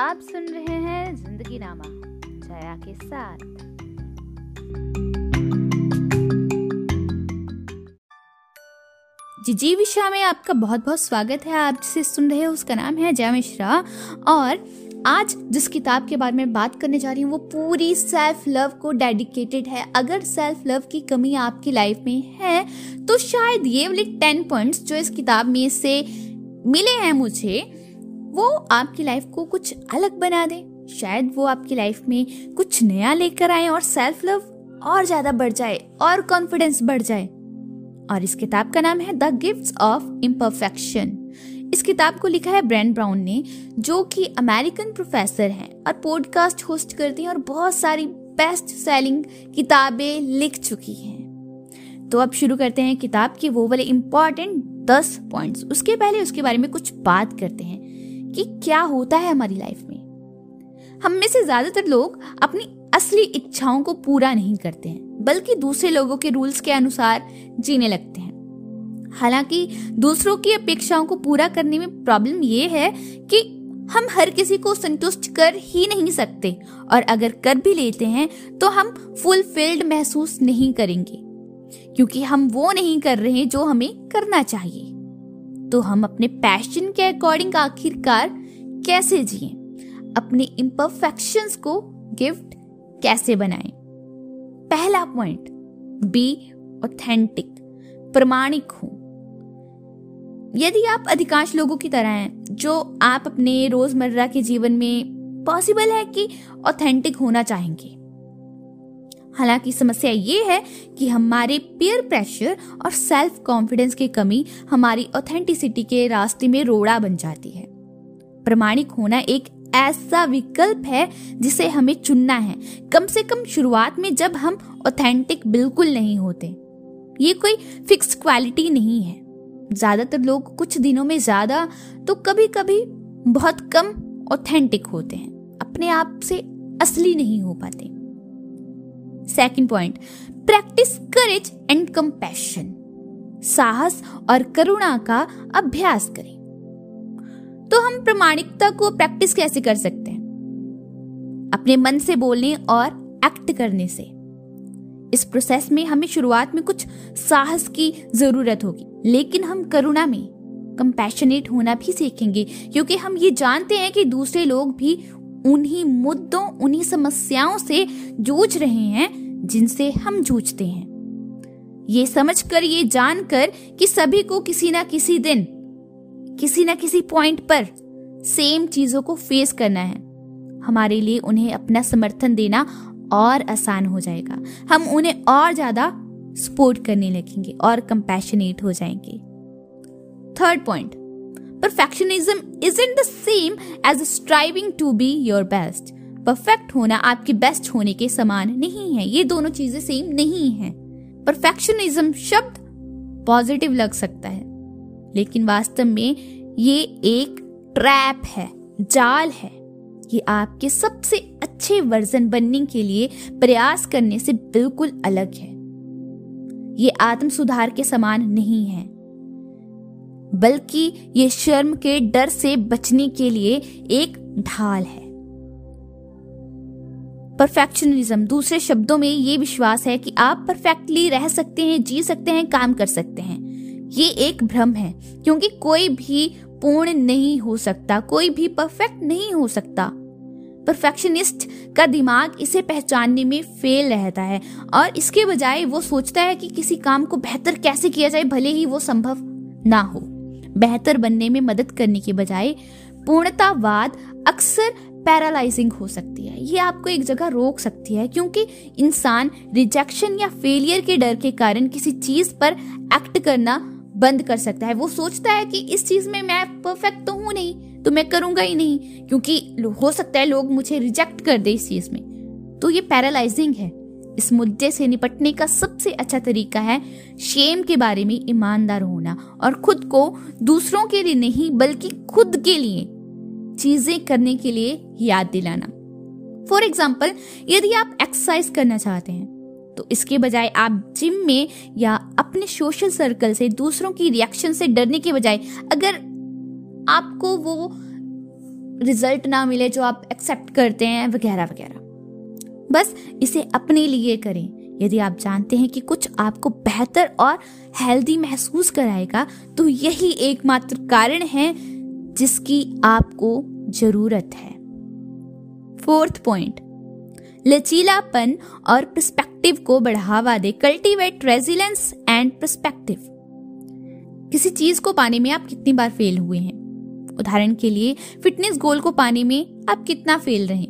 आप सुन रहे हैं ज़िंदगी नामा जया के साथ। जी विशा में आपका बहुत बहुत स्वागत है। आप जिसे सुन रहे हो, उसका नाम है जया मिश्रा। और आज जिस किताब के बारे में बात करने जा रही हूँ, वो पूरी सेल्फ लव को डेडिकेटेड है। अगर सेल्फ लव की कमी आपकी लाइफ में है तो शायद ये वाले टेन पॉइंट्स जो इस किताब में से मिले हैं मुझे वो आपकी लाइफ को कुछ अलग बना दे। शायद वो आपकी लाइफ में कुछ नया लेकर आए और सेल्फ लव और ज़्यादा बढ़ जाए और कॉन्फिडेंस बढ़ जाए। और इस किताब का नाम है द गिफ्ट्स ऑफ़ इम्परफेक्शन इस किताब को लिखा है ब्रैंड ब्राउन ने, जो कि अमेरिकन प्रोफेसर हैं और पॉडकास्ट होस्ट करती हैं और बहुत सारी बेस्ट सेलिंग किताबें लिख चुकी हैं। तो अब शुरू करते हैं किताब के वो वाले इम्पोर्टेंट दस पॉइंट्स उसके पहले उसके बारे में कुछ बात करते हैं। कि क्या होता है हमारी लाइफ में। हम में से ज़्यादातर लोग अपनी असली इच्छाओं को पूरा नहीं करते हैं, बल्कि दूसरे लोगों के रूल्स के अनुसार जीने लगते हैं। हालाँकि दूसरों की अपेक्षाओं को पूरा करने में प्रॉब्लम ये है कि हम हर किसी को संतुष्ट कर ही नहीं सकते, और अगर कर भी लेते हैं तो हम फुलफिल्ड महसूस नहीं करेंगे, क्योंकि हम वो नहीं कर रहे जो हमें करना चाहिए। तो हम अपने पैशन के अकॉर्डिंग आखिरकार कैसे जिए? अपने इम्परफेक्शंस को गिफ्ट कैसे बनाएँ? पहला पॉइंट बी ऑथेंटिक प्रमाणिक हो। यदि आप अधिकांश लोगों की तरह हैं, जो आप अपने रोज़मर्रा के जीवन में पॉसिबल है कि ऑथेंटिक होना चाहेंगे हालाँकि समस्या ये है कि हमारे पीयर प्रेशर और सेल्फ कॉन्फिडेंस की कमी हमारी ऑथेंटिसिटी के रास्ते में रोड़ा बन जाती है। प्रमाणिक होना एक ऐसा विकल्प है जिसे हमें चुनना है। कम से कम शुरुआत में जब हम ऑथेंटिक बिल्कुल नहीं होते, ये कोई फिक्स क्वालिटी नहीं है। ज़्यादातर लोग कुछ दिनों में ज़्यादा तो कभी कभी बहुत कम ऑथेंटिक होते हैं, अपने आप से असली नहीं हो पाते। Second point practice courage and compassion साहस और करुणा का अभ्यास करें। तो हम प्रमाणिकता को प्रैक्टिस कैसे कर सकते हैं? अपने मन से बोलने और एक्ट करने से। इस प्रोसेस में हमें शुरुआत में कुछ साहस की ज़रूरत होगी, लेकिन हम करुणा में कंपैशनेट होना भी सीखेंगे, क्योंकि हम ये जानते हैं कि दूसरे लोग भी उन्हीं मुद्दों, उन्हीं समस्याओं से जूझ रहे हैं जिनसे हम जूझते हैं। ये समझकर, ये जानकर कि सभी को किसी ना किसी दिन, किसी ना किसी पॉइंट पर सेम चीज़ों को फेस करना है। हमारे लिए उन्हें अपना समर्थन देना और आसान हो जाएगा। हम उन्हें और ज़्यादा सपोर्ट करने लगेंगे और कंपैशनेट हो जाएँगे। Third point perfectionism is in the same as striving to be your best perfect होना आपके बेस्ट होने के समान नहीं है। ये दोनों चीज़ें सेम नहीं है। परफेक्शनिज्म शब्द पॉजिटिव लग सकता है। लेकिन वास्तव में ये एक ट्रैप है, जाल है। ये आपके सबसे अच्छे वर्जन बनने के लिए प्रयास करने से बिल्कुल अलग है। ये आत्म सुधार के समान नहीं है। बल्कि ये शर्म के डर से बचने के लिए एक ढाल है। परफेक्शनिज्म दूसरे शब्दों में ये विश्वास है कि आप परफेक्टली रह सकते हैं, जी सकते हैं, काम कर सकते हैं। ये एक भ्रम है, क्योंकि कोई भी पूर्ण नहीं हो सकता, कोई भी परफेक्ट नहीं हो सकता। परफेक्शनिस्ट का दिमाग इसे पहचानने में फेल रहता है, और इसके बजाय वो सोचता है कि किसी काम को बेहतर कैसे किया जाए, भले ही वो संभव ना हो। बेहतर बनने में मदद करने के बजाय पूर्णतावाद अक्सर पैरालाइजिंग हो सकती है। ये आपको एक जगह रोक सकती है, क्योंकि इंसान रिजेक्शन या फेलियर के डर के कारण किसी चीज़ पर एक्ट करना बंद कर सकता है। वो सोचता है कि इस चीज़ में मैं परफेक्ट तो हूँ नहीं तो मैं करूँगा ही नहीं, क्योंकि हो सकता है लोग मुझे रिजेक्ट कर दे इस चीज़ में। तो ये पैरालाइजिंग है। इस मुद्दे से निपटने का सबसे अच्छा तरीका है शेम के बारे में ईमानदार होना, और खुद को दूसरों के लिए नहीं, बल्कि खुद के लिए। चीज़ें करने के लिए याद दिलाना। फॉर एग्ज़ाम्पल यदि आप एक्सरसाइज करना चाहते हैं तो इसके बजाय आप जिम में या अपने सोशल सर्कल से दूसरों की रिएक्शन से डरने के बजाय अगर आपको वो रिज़ल्ट ना मिले जो आप एक्सेप्ट करते हैं वगैरह वगैरह। बस इसे अपने लिए करें। यदि आप जानते हैं कि कुछ आपको बेहतर और हेल्दी महसूस कराएगा तो यही एकमात्र कारण है जिसकी आपको ज़रूरत है। फोर्थ पॉइंट लचीलापन और प्रस्पेक्टिव को बढ़ावा दे। कल्टीवेट रेजिलेंस एंड पर्सपेक्टिव किसी चीज़ को पाने में आप कितनी बार फेल हुए हैं? उदाहरण के लिए फिटनेस गोल को पाने में आप कितना फेल रहे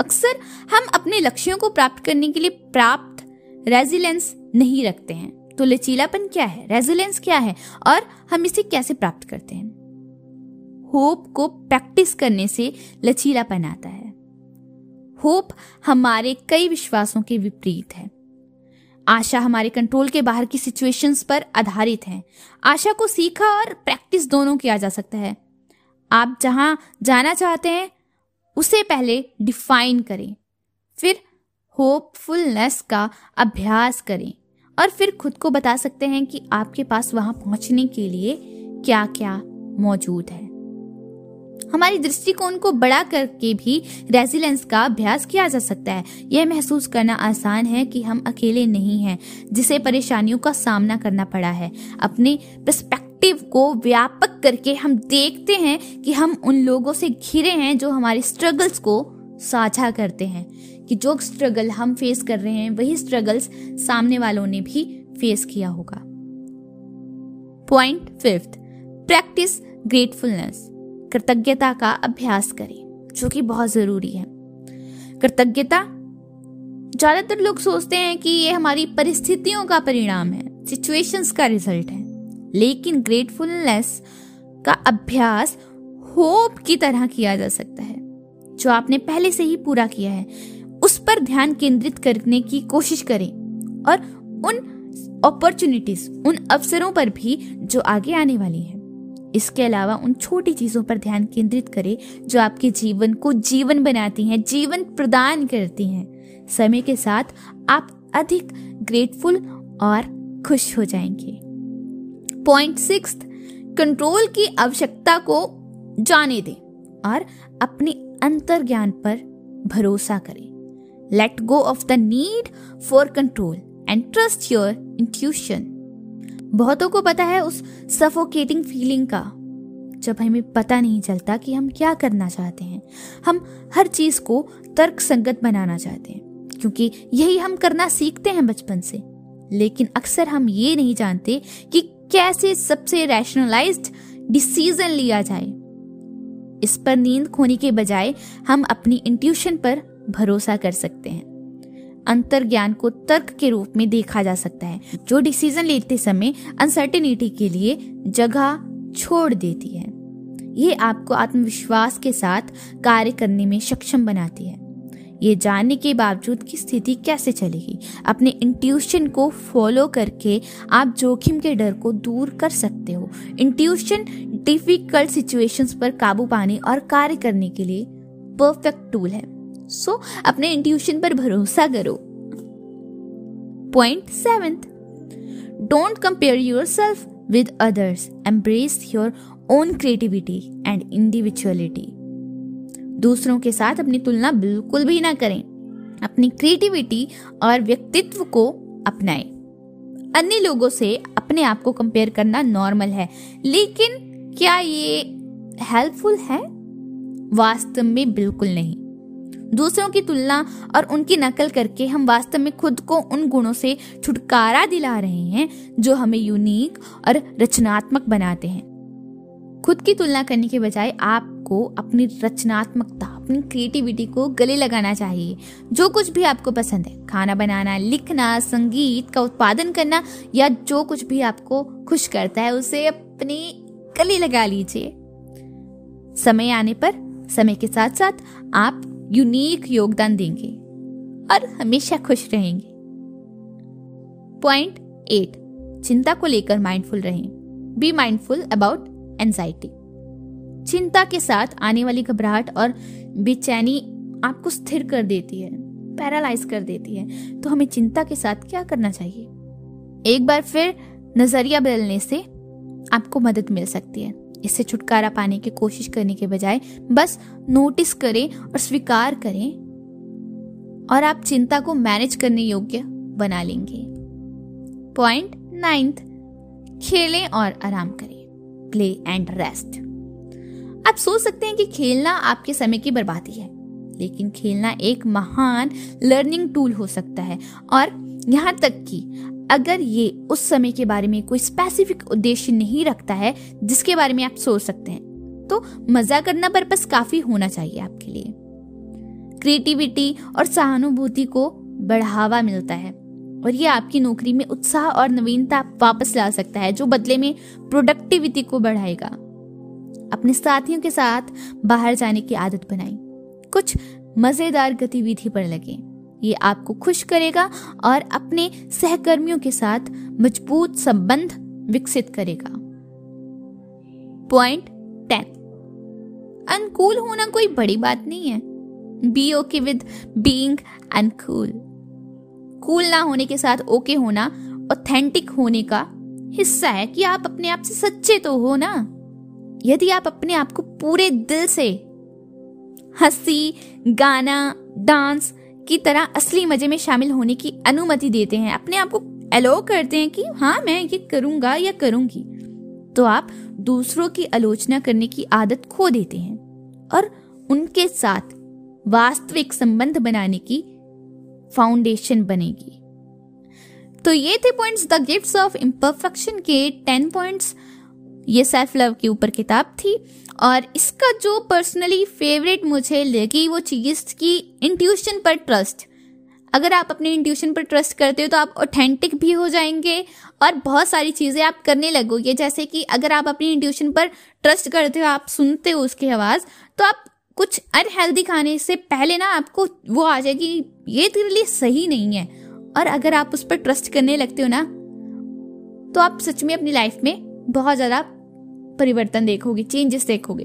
अक्सर हम अपने लक्ष्यों को प्राप्त करने के लिए प्राप्त रेजिलेंस नहीं रखते हैं। तो लचीलापन क्या है? रेजिलेंस क्या है? और हम इसे कैसे प्राप्त करते हैं? होप को प्रैक्टिस करने से लचीलापन आता है। होप हमारे कई विश्वासों के विपरीत है। आशा हमारे कंट्रोल के बाहर की सिचुएशंस पर आधारित है। आशा को सीखा और प्रैक्टिस दोनों किया जा सकता है। आप जहाँ जाना चाहते हैं, उसे पहले डिफाइन करें। फिर होपफुलनेस का अभ्यास करें और फिर खुद को बता सकते हैं कि आपके पास वहाँ पहुँचने के लिए क्या क्या मौजूद है। हमारी दृष्टिकोण को बड़ा करके भी रेजिलेंस का अभ्यास किया जा सकता है। यह महसूस करना आसान है कि हम अकेले नहीं हैं, जिसे परेशानियों का सामना करना पड़ा है। अपने पर्सपेक्टिव को व्यापक करके हम देखते हैं कि हम उन लोगों से घिरे हैं जो हमारे स्ट्रगल्स को साझा करते हैं, कि जो स्ट्रगल हम फेस कर रहे हैं, वही स्ट्रगल्स सामने वालों ने भी फेस किया होगा। पॉइंट फिफ्थ प्रैक्टिस ग्रेटफुलनेस कृतज्ञता का अभ्यास करें, जो कि बहुत ज़रूरी है। कृतज्ञता, ज़्यादातर लोग सोचते हैं कि ये हमारी परिस्थितियों का परिणाम है सिचुएशंस का रिज़ल्ट है। लेकिन ग्रेटफुलनेस का अभ्यास होप की तरह किया जा सकता है, जो आपने पहले से ही पूरा किया है। उस पर ध्यान केंद्रित करने की कोशिश करें और उन अपॉर्चुनिटीज़ उन अवसरों पर भी जो आगे आने वाली हैं। इसके अलावा उन छोटी चीज़ों पर ध्यान केंद्रित करें जो आपके जीवन को जीवन बनाती हैं, जीवन प्रदान करती हैं। समय के साथ आप अधिक ग्रेटफुल और खुश हो जाएँगे। पॉइंट सिक्स कंट्रोल की आवश्यकता को जाने दें और अपने अंतर ज्ञान पर भरोसा करें। Let go of the need for control and trust your intuition बहुतों को पता है उस सफोकेटिंग फीलिंग का, जब हमें पता नहीं चलता कि हम क्या करना चाहते हैं। हम हर चीज़ को तर्क संगत बनाना चाहते हैं, क्योंकि यही हम करना सीखते हैं बचपन से। लेकिन अक्सर हम ये नहीं जानते कि कैसे सबसे रैशनलाइज्ड डिसीज़न लिया जाए। इस पर नींद खोने के बजाय हम अपनी इंट्यूशन पर भरोसा कर सकते हैं। अंतर ज्ञान को तर्क के रूप में देखा जा सकता है, जो डिसीज़न लेते समय अनसर्टेनिटी के लिए जगह छोड़ देती है। ये आपको आत्मविश्वास के साथ कार्य करने में सक्षम बनाती है। ये जानने के बावजूद कि स्थिति कैसे चलेगी। अपने इंट्यूशन को फॉलो करके आप जोखिम के डर को दूर कर सकते हो। इंट्यूशन डिफ़िकल्ट सिचुएशंस पर काबू पाने और कार्य करने के लिए परफेक्ट टूल है। सो अपने इंट्यूशन पर भरोसा करो। Point seventh don't compare yourself with others embrace your own creativity and individuality दूसरों के साथ अपनी तुलना बिल्कुल भी ना करें। अपनी क्रिएटिविटी और व्यक्तित्व को अपनाएँ। अन्य लोगों से अपने आप को कंपेयर करना नॉर्मल है। लेकिन क्या ये हेल्पफुल है? वास्तव में बिल्कुल नहीं। दूसरों की तुलना और उनकी नकल करके हम वास्तव में खुद को उन गुणों से छुटकारा दिला रहे हैं, जो हमें यूनिक और रचनात्मक बनाते हैं। खुद की तुलना करने के बजाय आपको अपनी रचनात्मकता, अपनी क्रिएटिविटी को गले लगाना चाहिए। जो कुछ भी आपको पसंद है, खाना बनाना, लिखना, संगीत का उत्पादन करना, या जो कुछ भी आपको खुश करता है, उसे अपने गले लगा लीजिए। समय आने पर, समय के साथ साथ आप यूनिक योगदान देंगे और हमेशा खुश रहेंगे। पॉइंट एट चिंता को लेकर माइंडफुल रहें। बी माइंडफुल अबाउट एंजाइटी चिंता के साथ आने वाली घबराहट और बेचैनी आपको स्थिर कर देती है पैरालाइज कर देती है। तो हमें चिंता के साथ क्या करना चाहिए? एक बार फिर नज़रिया बदलने से आपको मदद मिल सकती है। इससे छुटकारा पाने की कोशिश करने के बजाय बस नोटिस करें और स्वीकार करें और आप चिंता को मैनेज करने योग्य बना लेंगे। पॉइंट नाइन्थ, खेलें और आराम करें। Play and rest. आप सोच सकते हैं कि खेलना आपके समय की बर्बादी है, लेकिन खेलना एक महान लर्निंग टूल हो सकता है और यहाँ तक कि अगर ये उस समय के बारे में कोई स्पेसिफिक उद्देश्य नहीं रखता है, जिसके बारे में आप सोच सकते हैं तो मज़ा करना पर्पस काफ़ी होना चाहिए आपके लिए। क्रिएटिविटी और सहानुभूति को बढ़ावा मिलता है, और ये आपकी नौकरी में उत्साह और नवीनता वापस ला सकता है, जो बदले में प्रोडक्टिविटी को बढ़ाएगा। अपने साथियों के साथ बाहर जाने की आदत बनाई कुछ मज़ेदार गतिविधि पर लगे। ये आपको खुश करेगा और अपने सहकर्मियों के साथ मज़बूत संबंध विकसित करेगा। पॉइंट टेन अनकूल होना कोई बड़ी बात नहीं है। Be okay with being uncool. Cool ना होने के साथ ओके okay होना ऑथेंटिक होने का हिस्सा है कि आप अपने आप से सच्चे तो हो ना। यदि आप अपने आप को पूरे दिल से हँसी, गाना, डांस की तरह असली मज़े में शामिल होने की अनुमति देते हैं। अपने आप को अलो करते हैं कि हाँ मैं ये करूँगा या करूँगी। तो आप दूसरों की आलोचना करने की आदत खो देते हैं और उनके साथ वास्तविक संबंध बनाने की फाउंडेशन बनेगी। तो ये थे points the gifts of imperfection के टेन पॉइंट्स ये सेल्फ लव के ऊपर किताब थी और इसका जो पर्सनली फेवरेट मुझे लगी वो चीज़ की इंट्यूशन पर ट्रस्ट अगर आप अपने इंट्यूशन पर ट्रस्ट करते हो तो आप ऑथेंटिक भी हो जाएँगे और बहुत सारी चीज़ें आप करने लगोगे। जैसे कि अगर आप अपनी इंट्यूशन पर ट्रस्ट करते हो, आप सुनते हो उसकी आवाज़ तो आप कुछ अनहेल्दी खाने से पहले ना आपको वो आ जाएगी, ये तेरे लिए सही नहीं है। और अगर आप उस पर ट्रस्ट करने लगते हो ना तो आप सच में अपनी लाइफ में बहुत ज़्यादा परिवर्तन देखोगे चेंजेस देखोगे।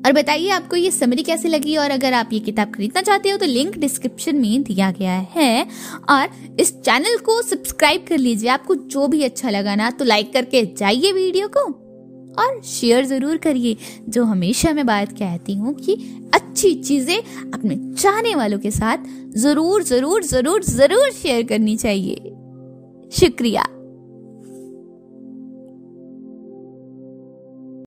और बताइए, आपको ये समरी कैसे लगी? और अगर आप ये किताब खरीदना चाहते हो तो लिंक डिस्क्रिप्शन में दिया गया है। और इस चैनल को सब्सक्राइब कर लीजिए। आपको जो भी अच्छा लगा ना तो लाइक करके जाइए वीडियो को और शेयर ज़रूर करिए। जो हमेशा मैं बात कहती हूँ कि अच्छी चीज़ें अपने चाहने वालों के साथ ज़रूर ज़रूर ज़रूर ज़रूर शेयर करनी चाहिए। शुक्रिया।